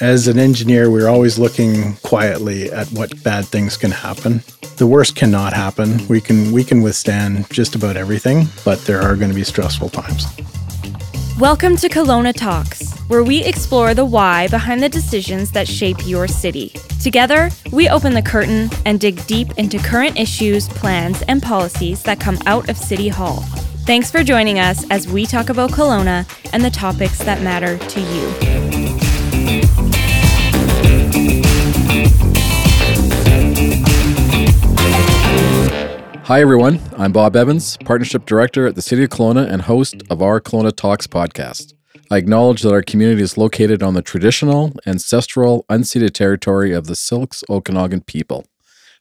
As an engineer, we're always looking quietly at what bad things can happen. The worst cannot happen. We can we can withstand just about everything, but there are going to be stressful times. Welcome to Kelowna Talks, where we explore the why behind the decisions that shape your city. Together, we open the curtain and dig deep into current issues, plans, and policies that come out of City Hall. Thanks for joining us as we talk about Kelowna and the topics that matter to you. Hi, everyone. I'm Bob Evans, Partnership Director at the City of Kelowna and host of our Kelowna Talks podcast. I acknowledge that our community is located on the traditional, ancestral, unceded territory of the Syilx Okanagan people.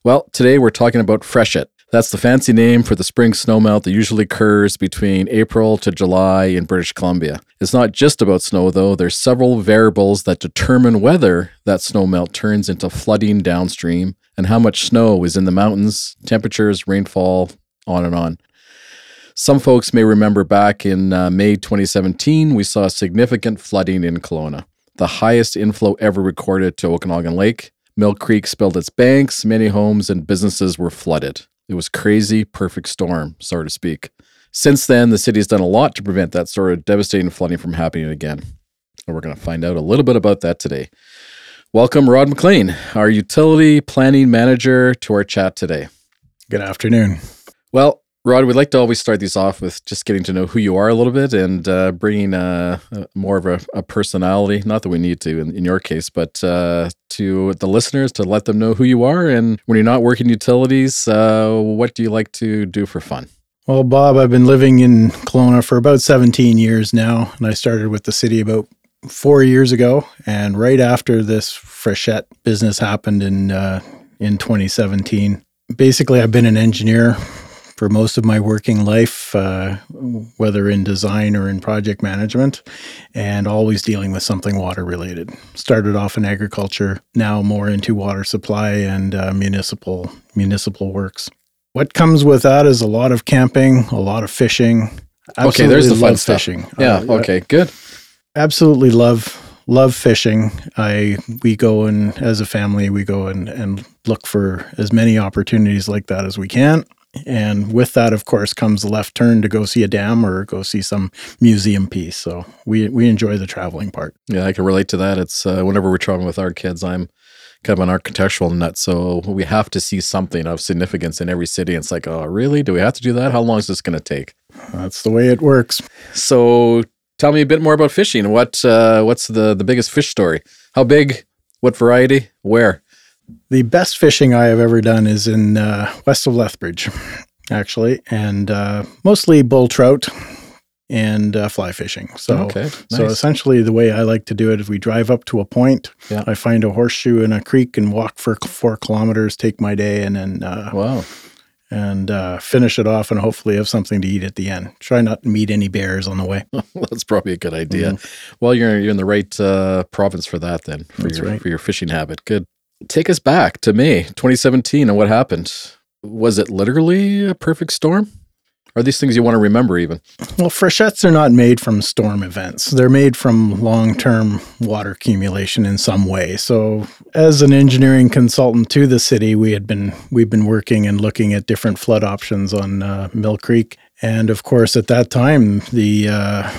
Well, today we're talking about freshet. That's the fancy name for the spring snowmelt that usually occurs between April to July in British Columbia. It's not just about snow, though. There's several variables that determine whether that snowmelt turns into flooding downstream and how much snow is in the mountains, temperatures, rainfall, on and on. Some folks may remember back in uh, May 2017, we saw significant flooding in Kelowna, the highest inflow ever recorded to Okanagan Lake. Mill Creek spilled its banks, many homes and businesses were flooded. It was crazy, perfect storm, so to speak. Since then, the city has done a lot to prevent that sort of devastating flooding from happening again. And we're going to find out a little bit about that today. Welcome, Rod McLean, our utility planning manager, to our chat today. Good afternoon. Well, Rod, we'd like to always start these off with just getting to know who you are a little bit and uh, bringing uh, more of a, a, personality, not that we need to in, in your case, but uh, to the listeners to let them know who you are. And when you're not working utilities, uh, what do you like to do for fun? Well, Bob, I've been living in Kelowna for about 17 years now, and I started with the city about four years ago. And right after this freshet business happened in uh, in 2017, basically, I've been an engineer for most of my working life, uh, whether in design or in project management, and always dealing with something water related. Started off in agriculture, now more into water supply and uh, municipal municipal works. What comes with that is a lot of camping, a lot of fishing. Absolutely okay, there's the fun stuff. fishing. Yeah. Uh, okay. Good. Absolutely love love fishing. I we go and as a family we go and and look for as many opportunities like that as we can. And with that, of course, comes the left turn to go see a dam or go see some museum piece. So we we enjoy the traveling part. Yeah, I can relate to that. It's uh, whenever we're traveling with our kids, I'm kind of an architectural nut, so we have to see something of significance in every city. It's like, oh, really? Do we have to do that? How long is this going to take? That's the way it works. So tell me a bit more about fishing. What uh, what's the the biggest fish story? How big? What variety? Where? The best fishing I have ever done is in uh, west of Lethbridge, actually, and uh, mostly bull trout and uh, fly fishing. So, okay, nice. so essentially, the way I like to do it is we drive up to a point. Yeah. I find a horseshoe in a creek and walk for four kilometers, take my day, and then uh, wow, and uh, finish it off, and hopefully have something to eat at the end. Try not to meet any bears on the way. That's probably a good idea. Mm-hmm. Well, you're you're in the right uh, province for that then for That's your right. for your fishing habit. Good take us back to May 2017 and what happened. Was it literally a perfect storm? Are these things you want to remember even? Well, freshets are not made from storm events. They're made from long term water accumulation in some way. So as an engineering consultant to the city, we had been we've been working and looking at different flood options on uh, Mill Creek. And of course, at that time, the uh,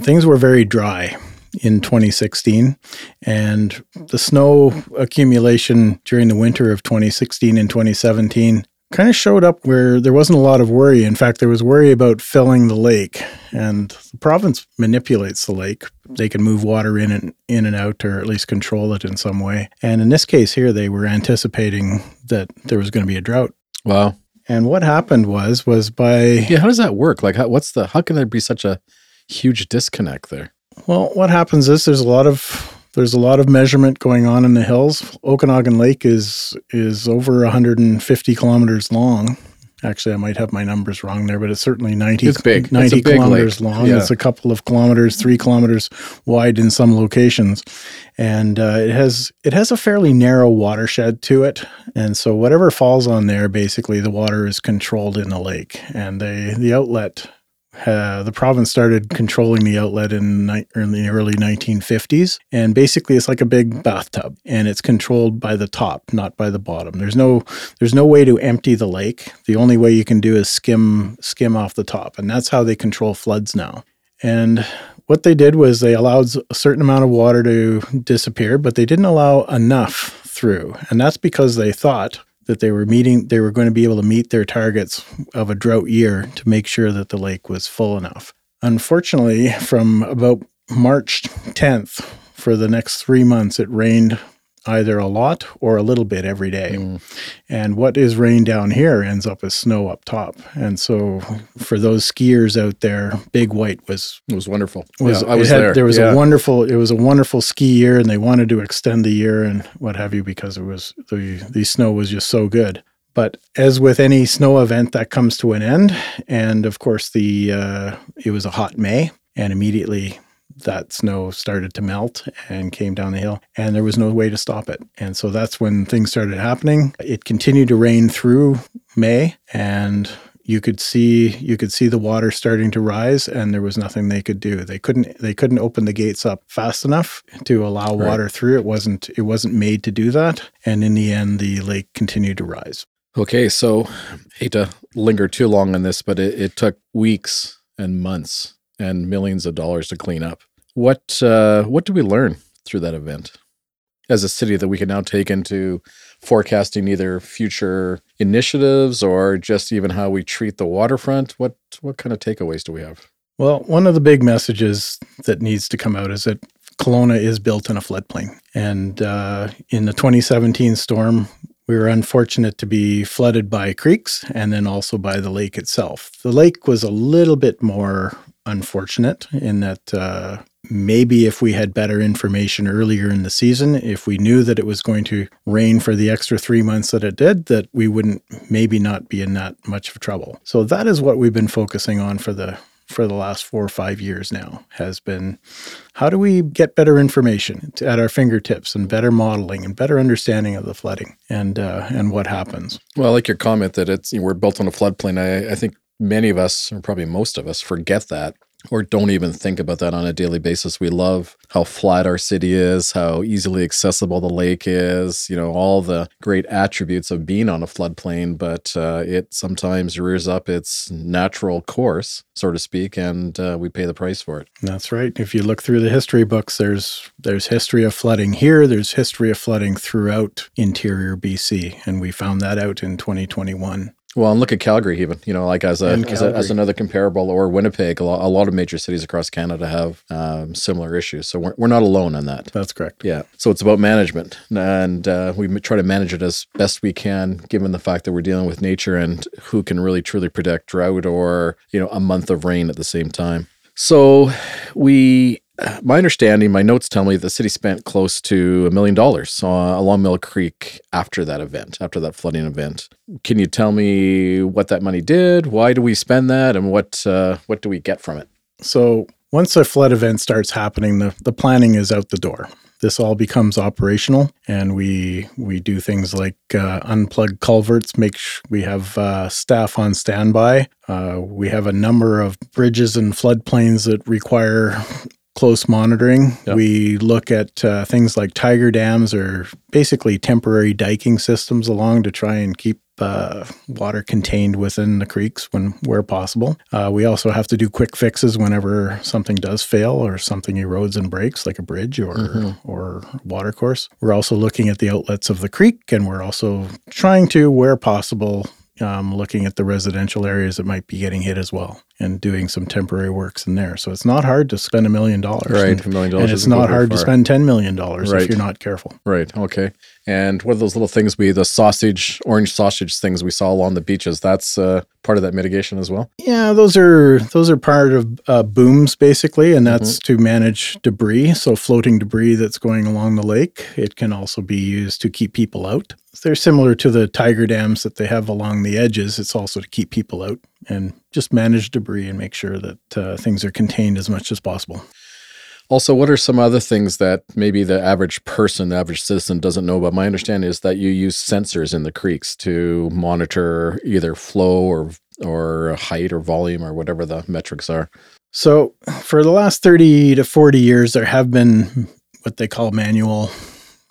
things were very dry in 2016. And the snow accumulation during the winter of 2016 and 2017 kind of showed up where there wasn't a lot of worry. In fact, there was worry about filling the lake. And the province manipulates the lake. They can move water in and in and out or at least control it in some way. And in this case here, they were anticipating that there was going to be a drought. Wow. And what happened was was by Yeah, how does that work? Like how, what's the how can there be such a huge disconnect there? Well, what happens is there's a lot of there's a lot of measurement going on in the hills. Okanagan Lake is is over 150 kilometers long. Actually, I might have my numbers wrong there, but it's certainly 90, it's big. 90 it's kilometers long. Yeah. It's a couple of kilometers, three kilometers wide in some locations, and uh, it has it has a fairly narrow watershed to it. And so whatever falls on there, basically the water is controlled in the lake, and the the outlet uh, the province started controlling the outlet in, ni- in the early 1950s. And basically, it's like a big bathtub, and it's controlled by the top, not by the bottom. There's no there's no way to empty the lake. The only way you can do is skim skim off the top, and that's how they control floods now. And what they did was they allowed a certain amount of water to disappear, but they didn't allow enough through, and that's because they thought that they were meeting they were going to be able to meet their targets of a drought year to make sure that the lake was full enough. Unfortunately, from about March 10th for the next 3 months it rained either a lot or a little bit every day. Mm. And what is rain down here ends up as snow up top. And so for those skiers out there, Big White was it was wonderful. Was, yeah, I was had, there. There was yeah. a wonderful it was a wonderful ski year and they wanted to extend the year and what have you because it was the the snow was just so good. But as with any snow event, that comes to an end, and of course the uh, it was a hot May, and immediately that snow started to melt and came down the hill, and there was no way to stop it. And so that's when things started happening. It continued to rain through May, and you could see you could see the water starting to rise and there was nothing they could do they couldn't they couldn't open the gates up fast enough to allow right. water through it wasn't it wasn't made to do that and in the end the lake continued to rise okay so hate to linger too long on this but it, it took weeks and months and millions of dollars to clean up. What uh, what do we learn through that event as a city that we can now take into forecasting either future initiatives or just even how we treat the waterfront? What what kind of takeaways do we have? Well, one of the big messages that needs to come out is that Kelowna is built in a floodplain, and uh, in the 2017 storm, we were unfortunate to be flooded by creeks and then also by the lake itself. The lake was a little bit more unfortunate in that uh, maybe if we had better information earlier in the season, if we knew that it was going to rain for the extra three months that it did, that we wouldn't maybe not be in that much of trouble. So that is what we've been focusing on for the for the last four or five years now has been how do we get better information at our fingertips and better modeling and better understanding of the flooding and uh, and what happens. Well, I like your comment that it's you know, we're built on a floodplain. I, I think many of us, or probably most of us, forget that or don't even think about that on a daily basis. We love how flat our city is, how easily accessible the lake is, you know, all the great attributes of being on a floodplain, but uh, it sometimes rears up its natural course, so to speak, and uh, we pay the price for it. That's right. If you look through the history books, there's there's history of flooding here, there's history of flooding throughout interior BC, and we found that out in 2021. Well, and look at Calgary, even you know, like as a, as, a as, another comparable, or Winnipeg. A lot, a lot of major cities across Canada have um, similar issues, so we're, we're not alone in that. That's correct. Yeah. So it's about management, and uh, we try to manage it as best we can, given the fact that we're dealing with nature and who can really truly predict drought or you know a month of rain at the same time. So we my understanding, my notes tell me the city spent close to a million dollars along Mill Creek after that event, after that flooding event. Can you tell me what that money did? Why do we spend that, and what uh, what do we get from it? So once a flood event starts happening, the, the planning is out the door. This all becomes operational, and we we do things like uh, unplug culverts, make sh- we have uh, staff on standby. Uh, we have a number of bridges and floodplains that require close monitoring. Yep. We look at uh, things like tiger dams or basically temporary diking systems along to try and keep uh, water contained within the creeks when where possible. Uh, we also have to do quick fixes whenever something does fail or something erodes and breaks, like a bridge or mm-hmm. or water course. We're also looking at the outlets of the creek, and we're also trying to, where possible, um, looking at the residential areas that might be getting hit as well and doing some temporary works in there. So it's not hard to spend a million dollars. Right, a million dollars. And it's not hard to spend $10 million right. if you're not careful. Right, okay. And what are those little things we, the sausage, orange sausage things we saw along the beaches, that's uh, part of that mitigation as well? Yeah, those are those are part of uh, booms basically, and that's mm-hmm. to manage debris. So floating debris that's going along the lake. It can also be used to keep people out. They're similar to the tiger dams that they have along the edges. It's also to keep people out and just manage debris and make sure that uh, things are contained as much as possible. Also, what are some other things that maybe the average person, the average citizen doesn't know about? My understanding is that you use sensors in the creeks to monitor either flow or or height or volume or whatever the metrics are? So, for the last 30 to 40 years, there have been what they call manual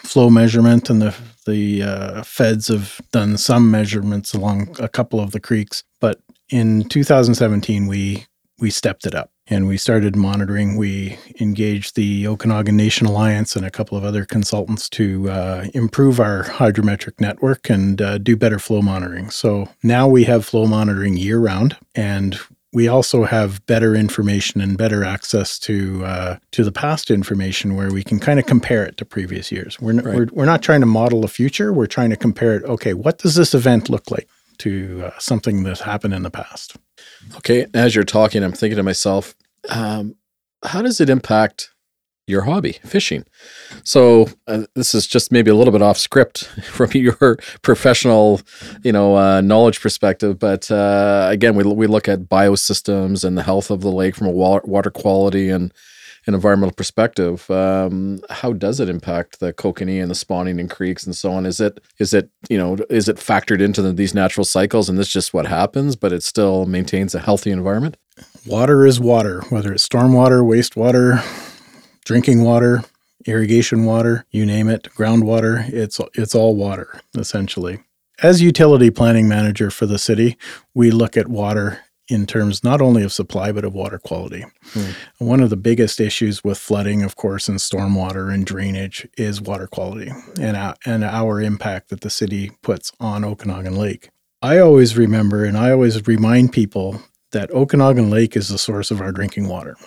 flow measurement, and the the uh, feds have done some measurements along a couple of the creeks. But in 2017, we we stepped it up and we started monitoring. We engaged the Okanagan Nation Alliance and a couple of other consultants to uh, improve our hydrometric network and uh, do better flow monitoring. So now we have flow monitoring year round, and we also have better information and better access to uh, to the past information where we can kind of compare it to previous years. We're, n- Right. we're we're not trying to model the future. We're trying to compare it. Okay, what does this event look like to uh, something that's happened in the past? Okay, as you're talking, I'm thinking to myself, um, how does it impact your hobby, fishing? So uh, this is just maybe a little bit off script from your professional, you know, uh, knowledge perspective. But uh, again, we we look at biosystems and the health of the lake from a wa- water quality and an environmental perspective. Um, how does it impact the kokanee and the spawning in creeks and so on? Is it is it you know is it factored into the, these natural cycles and this is just what happens, but it still maintains a healthy environment? Water is water, whether it's stormwater, wastewater, drinking water, irrigation water, you name it, groundwater, it's it's all water essentially. As utility planning manager for the city, we look at water in terms not only of supply but of water quality. Hmm. One of the biggest issues with flooding, of course, and stormwater and drainage is water quality and our, and our impact that the city puts on Okanagan Lake. I always remember and I always remind people that Okanagan Lake is the source of our drinking water.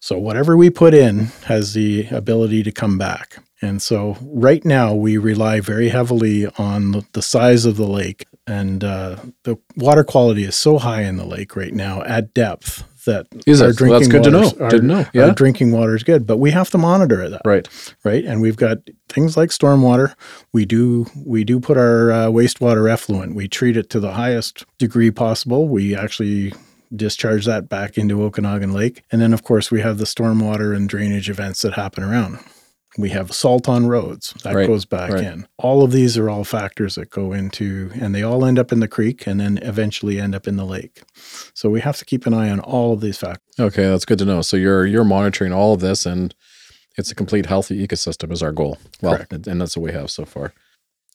So whatever we put in has the ability to come back. And so right now we rely very heavily on the, size of the lake, and uh, the water quality is so high in the lake right now at depth that Is our it? Well, that's good to know. our- Didn't know. our drinking water is good, but we have to monitor that Right. right? And we've got things like stormwater. We do we do put our uh, wastewater effluent. We treat it to the highest degree possible. We actually discharge that back into Okanagan Lake, and then of course we have the stormwater and drainage events that happen around. We have salt on roads that Right, goes back right. in. All of these are all factors that go into, and they all end up in the creek, and then eventually end up in the lake. So we have to keep an eye on all of these factors. Okay, that's good to know. So you're you're monitoring all of this, and it's a complete healthy ecosystem is our goal. Well, Correct. and that's what we have so far.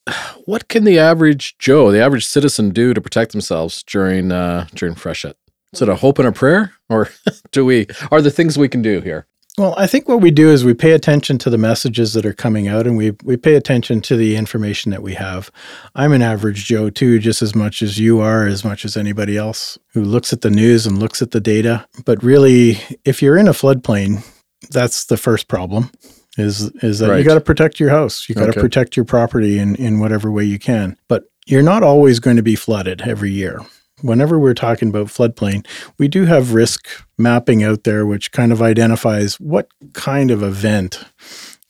What can the average Joe, the average citizen, do to protect themselves during uh, during freshet? Is it a hope and a prayer, or do we are there things we can do here? Well, I think what we do is we pay attention to the messages that are coming out and we, we pay attention to the information that we have. I'm an average Joe too, just as much as you are, as much as anybody else who looks at the news and looks at the data. But really, if you're in a floodplain, that's the first problem. Is is that Right. you got to protect your house. You got to Okay. protect your property in, in whatever way you can. But you're not always going to be flooded every year. Whenever we're talking about floodplain, we do have risk mapping out there, which kind of identifies what kind of event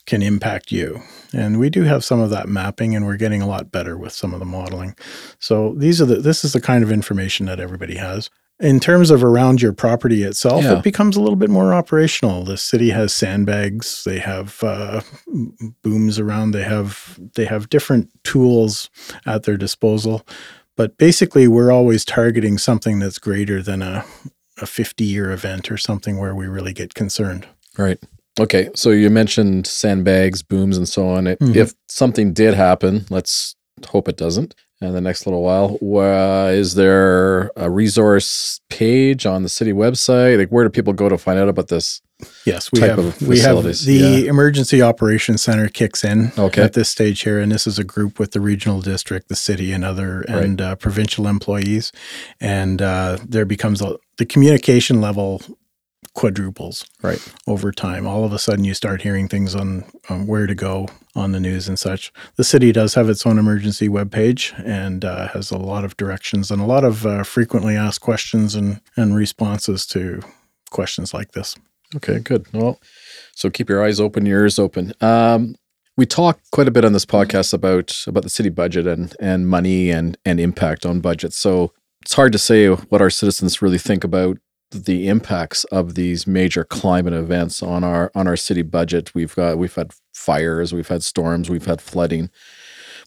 can impact you. And we do have some of that mapping, and we're getting a lot better with some of the modeling. So these are the this is the kind of information that everybody has. In terms of around your property itself, Yeah. it becomes a little bit more operational. The city has sandbags, they have uh, booms around, they have they have different tools at their disposal. But basically, we're always targeting something that's greater than a a 50 year event or something where we really get concerned. Right. Okay. So you mentioned sandbags, booms, and so on. It, Mhm. If something did happen, let's hope it doesn't. In the next little while, uh, is there a resource page on the city website? Like, where do people go to find out about this? Yes, we have we have the yeah. emergency operations center kicks in Okay. at this stage here, and this is a group with the regional district, the city, and other and uh, provincial employees, and uh, there becomes a, the communication level quadruples Right. over time. All of a sudden, you start hearing things on, on where to go on the news and such. The city does have its own emergency webpage and uh, has a lot of directions and a lot of uh, frequently asked questions and, and responses to questions like this. Okay, good. Well, so keep your eyes open, your ears open. Um, we talk quite a bit on this podcast about about the city budget and and money and and impact on budgets. So it's hard to say what our citizens really think about the impacts of these major climate events on our on our city budget. We've got we've had fires, we've had storms, we've had flooding,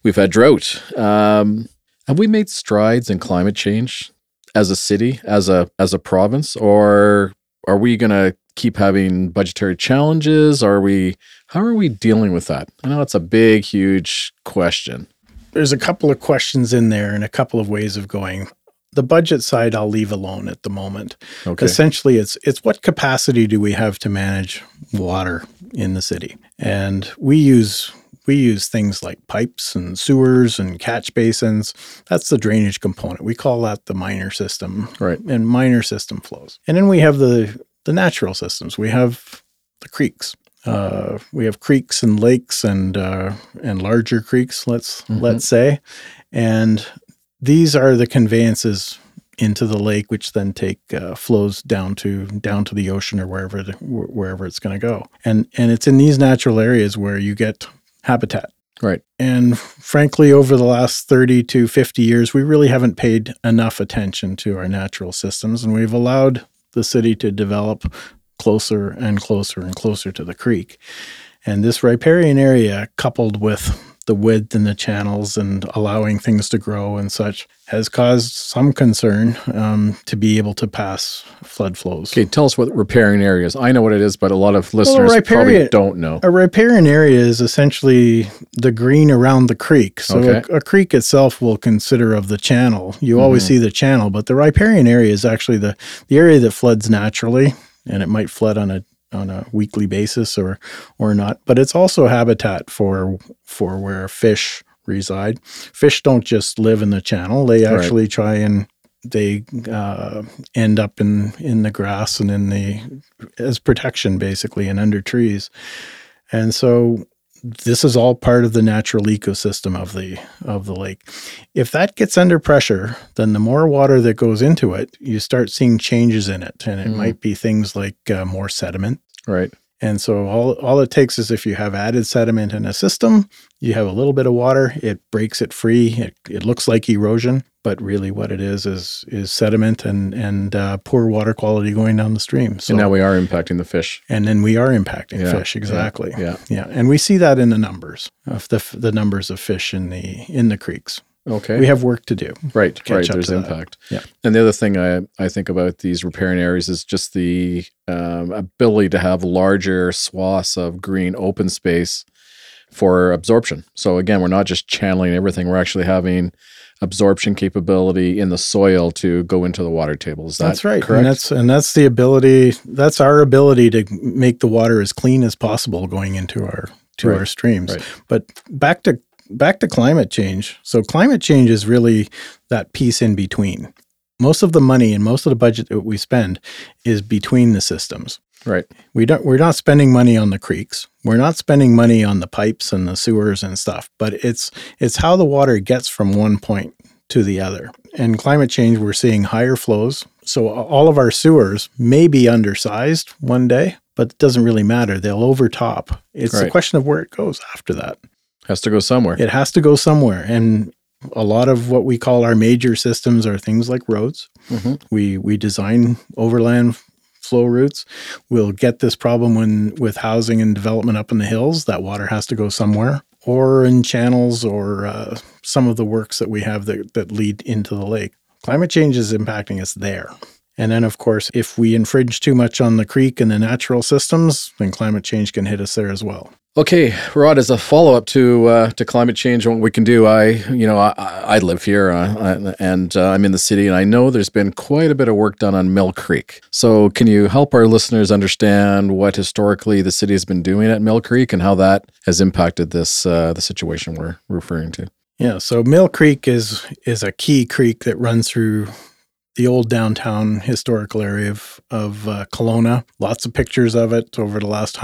we've had drought. Um, have we made strides in climate change as a city, as a as a province, or are we going to keep having budgetary challenges? Are we how are we dealing with that? I know it's a big, huge question. There's a couple of questions in there and a couple of ways of going. The budget side I'll leave alone at the moment. Okay. Essentially it's it's what capacity do we have to manage water in the city? And we use we use things like pipes and sewers and catch basins. That's the drainage component. We call that the minor system. Right. And minor system flows. And then we have the the natural systems. We have the creeks. Uh, we have creeks and lakes and uh, and larger creeks. Let's Mhm. let's say, and these are the conveyances into the lake, which then take uh, flows down to down to the ocean or wherever the, wherever it's going to go. And and it's in these natural areas where you get habitat. Right. And frankly, over the last 30 to 50 years, we really haven't paid enough attention to our natural systems, and we've allowed the city to develop closer and closer and closer to the creek. And this riparian area, coupled with the width and the channels and allowing things to grow and such, has caused some concern um, to be able to pass flood flows. Okay, tell us what riparian areas. I know what it is, but a lot of listeners probably riparian- don't know. A riparian area is essentially the green around the creek. So Okay. a, a creek itself will consider of the channel. You always Mhm. see the channel, but the riparian area is actually the, the area that floods naturally, and it might flood on a on a weekly basis or or not. But it's also habitat for for where fish reside. Fish don't just live in the channel; they Right. actually try and they uh, end up in in the grass and in the as protection basically and under trees. And so this is all part of the natural ecosystem of the of the lake. If that gets under pressure, then the more water that goes into it, you start seeing changes in it, and it Mhm. might be things like uh, more sediment. Right. And so all all it takes is if you have added sediment in a system, you have a little bit of water, it breaks it free. It, it looks like erosion, but really what it is is is sediment and and uh, poor water quality going down the stream. So and now we are impacting the fish. and then we are impacting Yeah, fish exactly. Yeah. Yeah, and we see that in the numbers of the the numbers of fish in the in the creeks. Okay. We have work to do. right. catch Right. There's to that. impact. Yeah. And the other thing I, I think about these riparian areas is just the um, ability to have larger swaths of green open space for absorption. So again, we're not just channeling everything. We're actually having absorption capability in the soil to go into the water table. Is that that's right. correct? And that's and that's the ability. That's our ability to make the water as clean as possible going into our to Right, our streams. right. But back to back to climate change. So climate change is really that piece in between. Most of the money and most of the budget that we spend is between the systems. right. We don't we're not spending money on the creeks. We're not spending money on the pipes and the sewers and stuff, but it's it's how the water gets from one point to the other. And climate change we're seeing higher flows. So all of our sewers may be undersized one day, but it doesn't really matter. They'll overtop. It's a question of where it goes after that. Has to go somewhere. It has to go somewhere. And a lot of what we call our major systems are things like roads. Mhm. We we design overland flow routes. We'll get this problem when with housing and development up in the hills. That water has to go somewhere, or in channels, or uh, some of the works that we have that that lead into the lake. Climate change is impacting us there. And then, of course, if we infringe too much on the creek and the natural systems, then climate change can hit us there as well. Okay, Rod, as a follow up to uh, to climate change, and what we can do, I you know I, I live here uh, I- and uh, I'm in the city, and I know there's been quite a bit of work done on Mill Creek. So, can you help our listeners understand what historically the city has been doing at Mill Creek and how that has impacted this uh, the situation we're referring to? Yeah, so Mill Creek is is a key creek that runs through the old downtown historical area of of uh, Kelowna. Lots of pictures of it over the last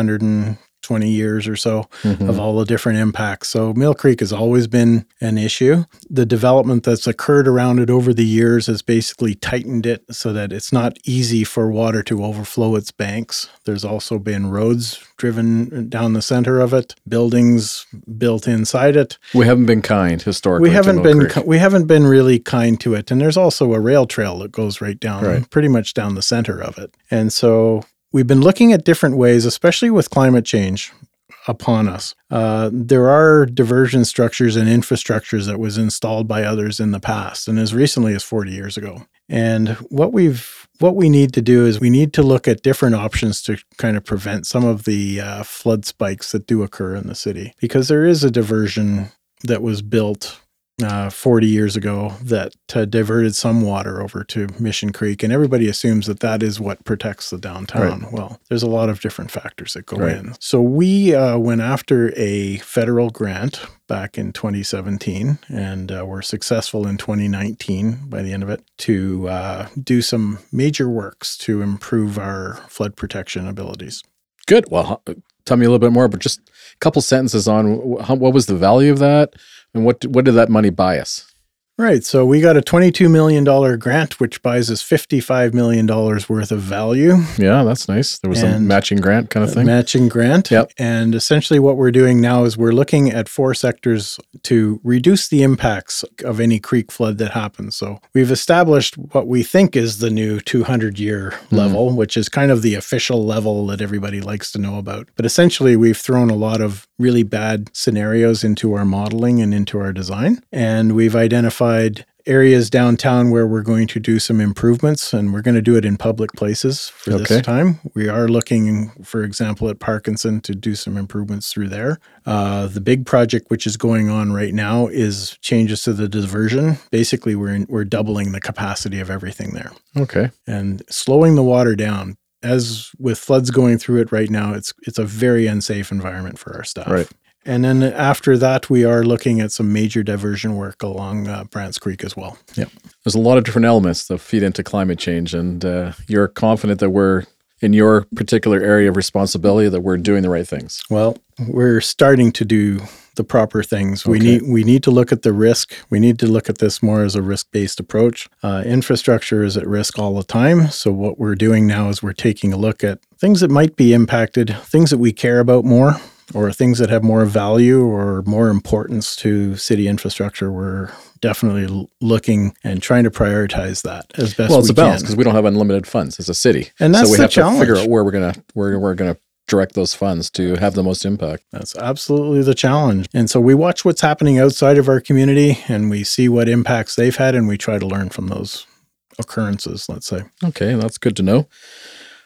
120 years or so Mhm. of all the different impacts. So Mill Creek has always been an issue. The development that's occurred around it over the years has basically tightened it so that it's not easy for water to overflow its banks. There's also been roads driven down the center of it, buildings built inside it We haven't been kind historically. we haven't been Creek. we haven't been really kind to it and there's also a rail trail that goes right down Right. pretty much down the center of it and so we've been looking at different ways especially with climate change upon us. Uh, there are diversion structures and infrastructures that was installed by others in the past and as recently as 40 years ago. And what we've what we need to do is we need to look at different options to kind of prevent some of the uh, flood spikes that do occur in the city because there is a diversion that was built uh, 40 years ago that uh, diverted some water over to Mission Creek, and everybody assumes that that is what protects the downtown. Right. Well, there's a lot of different factors that go Right. in. So we uh, went after a federal grant back in 2017, and uh, were successful in 2019 by the end of it to uh, do some major works to improve our flood protection abilities. Good. Well, tell me a little bit more, but just a couple sentences on what was the value of that, and what what did that money buy us? Right. So we got a $22 million grant, which buys us $55 million worth of value. Yeah, that's nice. There was a matching grant kind of thing. matching grant. Yep. And essentially, what we're doing now is we're looking at four sectors to reduce the impacts of any creek flood that happens. So we've established what we think is the new 200 year Hmm. level, which is kind of the official level that everybody likes to know about. But essentially, we've thrown a lot of really bad scenarios into our modeling and into our design. And we've identified areas downtown where we're going to do some improvements and we're going to do it in public places for Okay. this time. We are looking, for example, at Parkinson to do some improvements through there. Uh, the big project which is going on right now is changes to the diversion. Basically, we're in, we're doubling the capacity of everything there Okay. and slowing the water down. As with floods going through it right now, it's it's a very unsafe environment for our staff. Right. And then after that, we are looking at some major diversion work along uh, Brandt's Creek as well. Yeah. There's a lot of different elements that feed into climate change, and uh, you're confident that we're in your particular area of responsibility that we're doing the right things. Well, we're starting to do the proper things. We need we need to look at the risk. We need to look at this more as a risk based approach. Uh, infrastructure is at risk all the time. So what we're doing now is we're taking a look at things that might be impacted, things that we care about more, or things that have more value or more importance to city infrastructure. We're definitely looking and trying to prioritize that as best well, it's we a balance because we don't have unlimited funds as a city, And that's so we the have to figure challenge. out where we're gonna where we're gonna direct those funds to have the most impact. That's absolutely the challenge. And so we watch what's happening outside of our community and we see what impacts they've had and we try to learn from those occurrences, let's say. Okay, that's good to know.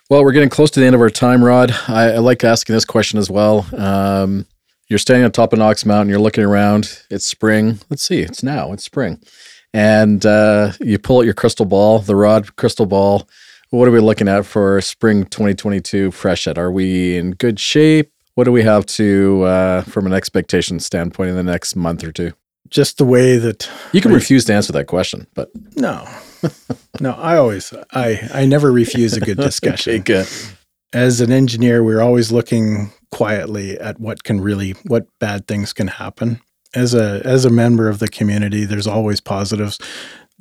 Well, we're getting close to the end of our time, Rod. I, I like asking this question as well. Um, you're standing on top of Knox Mountain, you're looking around, it's spring. Let's see, it's now, it's spring. And uh, you pull out your crystal ball, the Rod crystal ball. What are we looking at for spring 2022 freshet? Are we in good shape? What do we have to, uh, from an expectation standpoint, in the next month or two? Just the way that You can Right. refuse to answer that question, but no. no, I always I I never refuse a good discussion. okay, good. As an engineer, we're always looking quietly at what can really what bad things can happen. As a as a member of the community, there's always positives.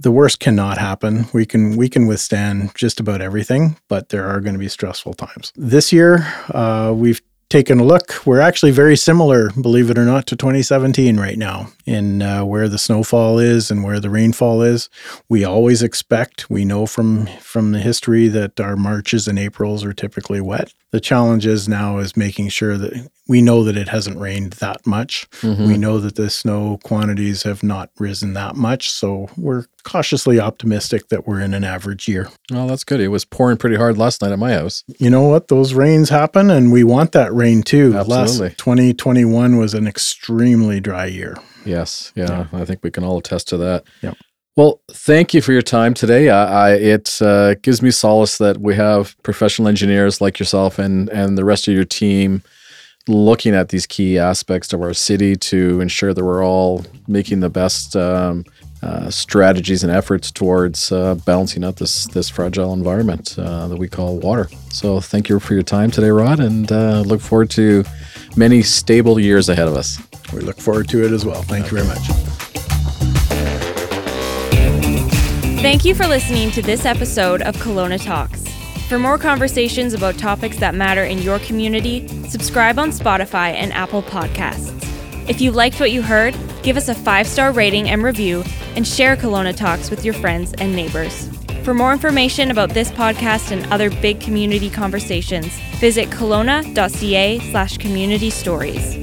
The worst cannot happen. We can we can withstand just about everything, but there are going to be stressful times. This year, uh, we've taken a look. We're actually very similar, believe it or not, to 2017 right now in uh, where the snowfall is and where the rainfall is. We always expect. We know from from the history that our Marches and Aprils are typically wet. The challenge is now is making sure that we know that it hasn't rained that much. Mhm. We know that the snow quantities have not risen that much, so we're cautiously optimistic that we're in an average year. Well, that's good. It was pouring pretty hard last night at my house. You know what? Those rains happen, and we want that rain too. Absolutely. Last 2021 was an extremely dry year. Yes, yeah, I think we can all attest to that. Yep. Well, thank you for your time today. I, I it uh, gives me solace that we have professional engineers like yourself and and the rest of your team looking at these key aspects of our city to ensure that we're all making the best um, uh, strategies and efforts towards uh, balancing out this this fragile environment uh, that we call water. So, thank you for your time today, Rod, and uh, look forward to many stable years ahead of us. We look forward to it as well. Thank you very much. Thank you for listening to this episode of Kelowna Talks. For more conversations about topics that matter in your community, subscribe on Spotify and Apple Podcasts. If you liked what you heard, give us a five star rating and review, and share Kelowna Talks with your friends and neighbors. For more information about this podcast and other big community conversations, visit kelowna.ca slash community stories.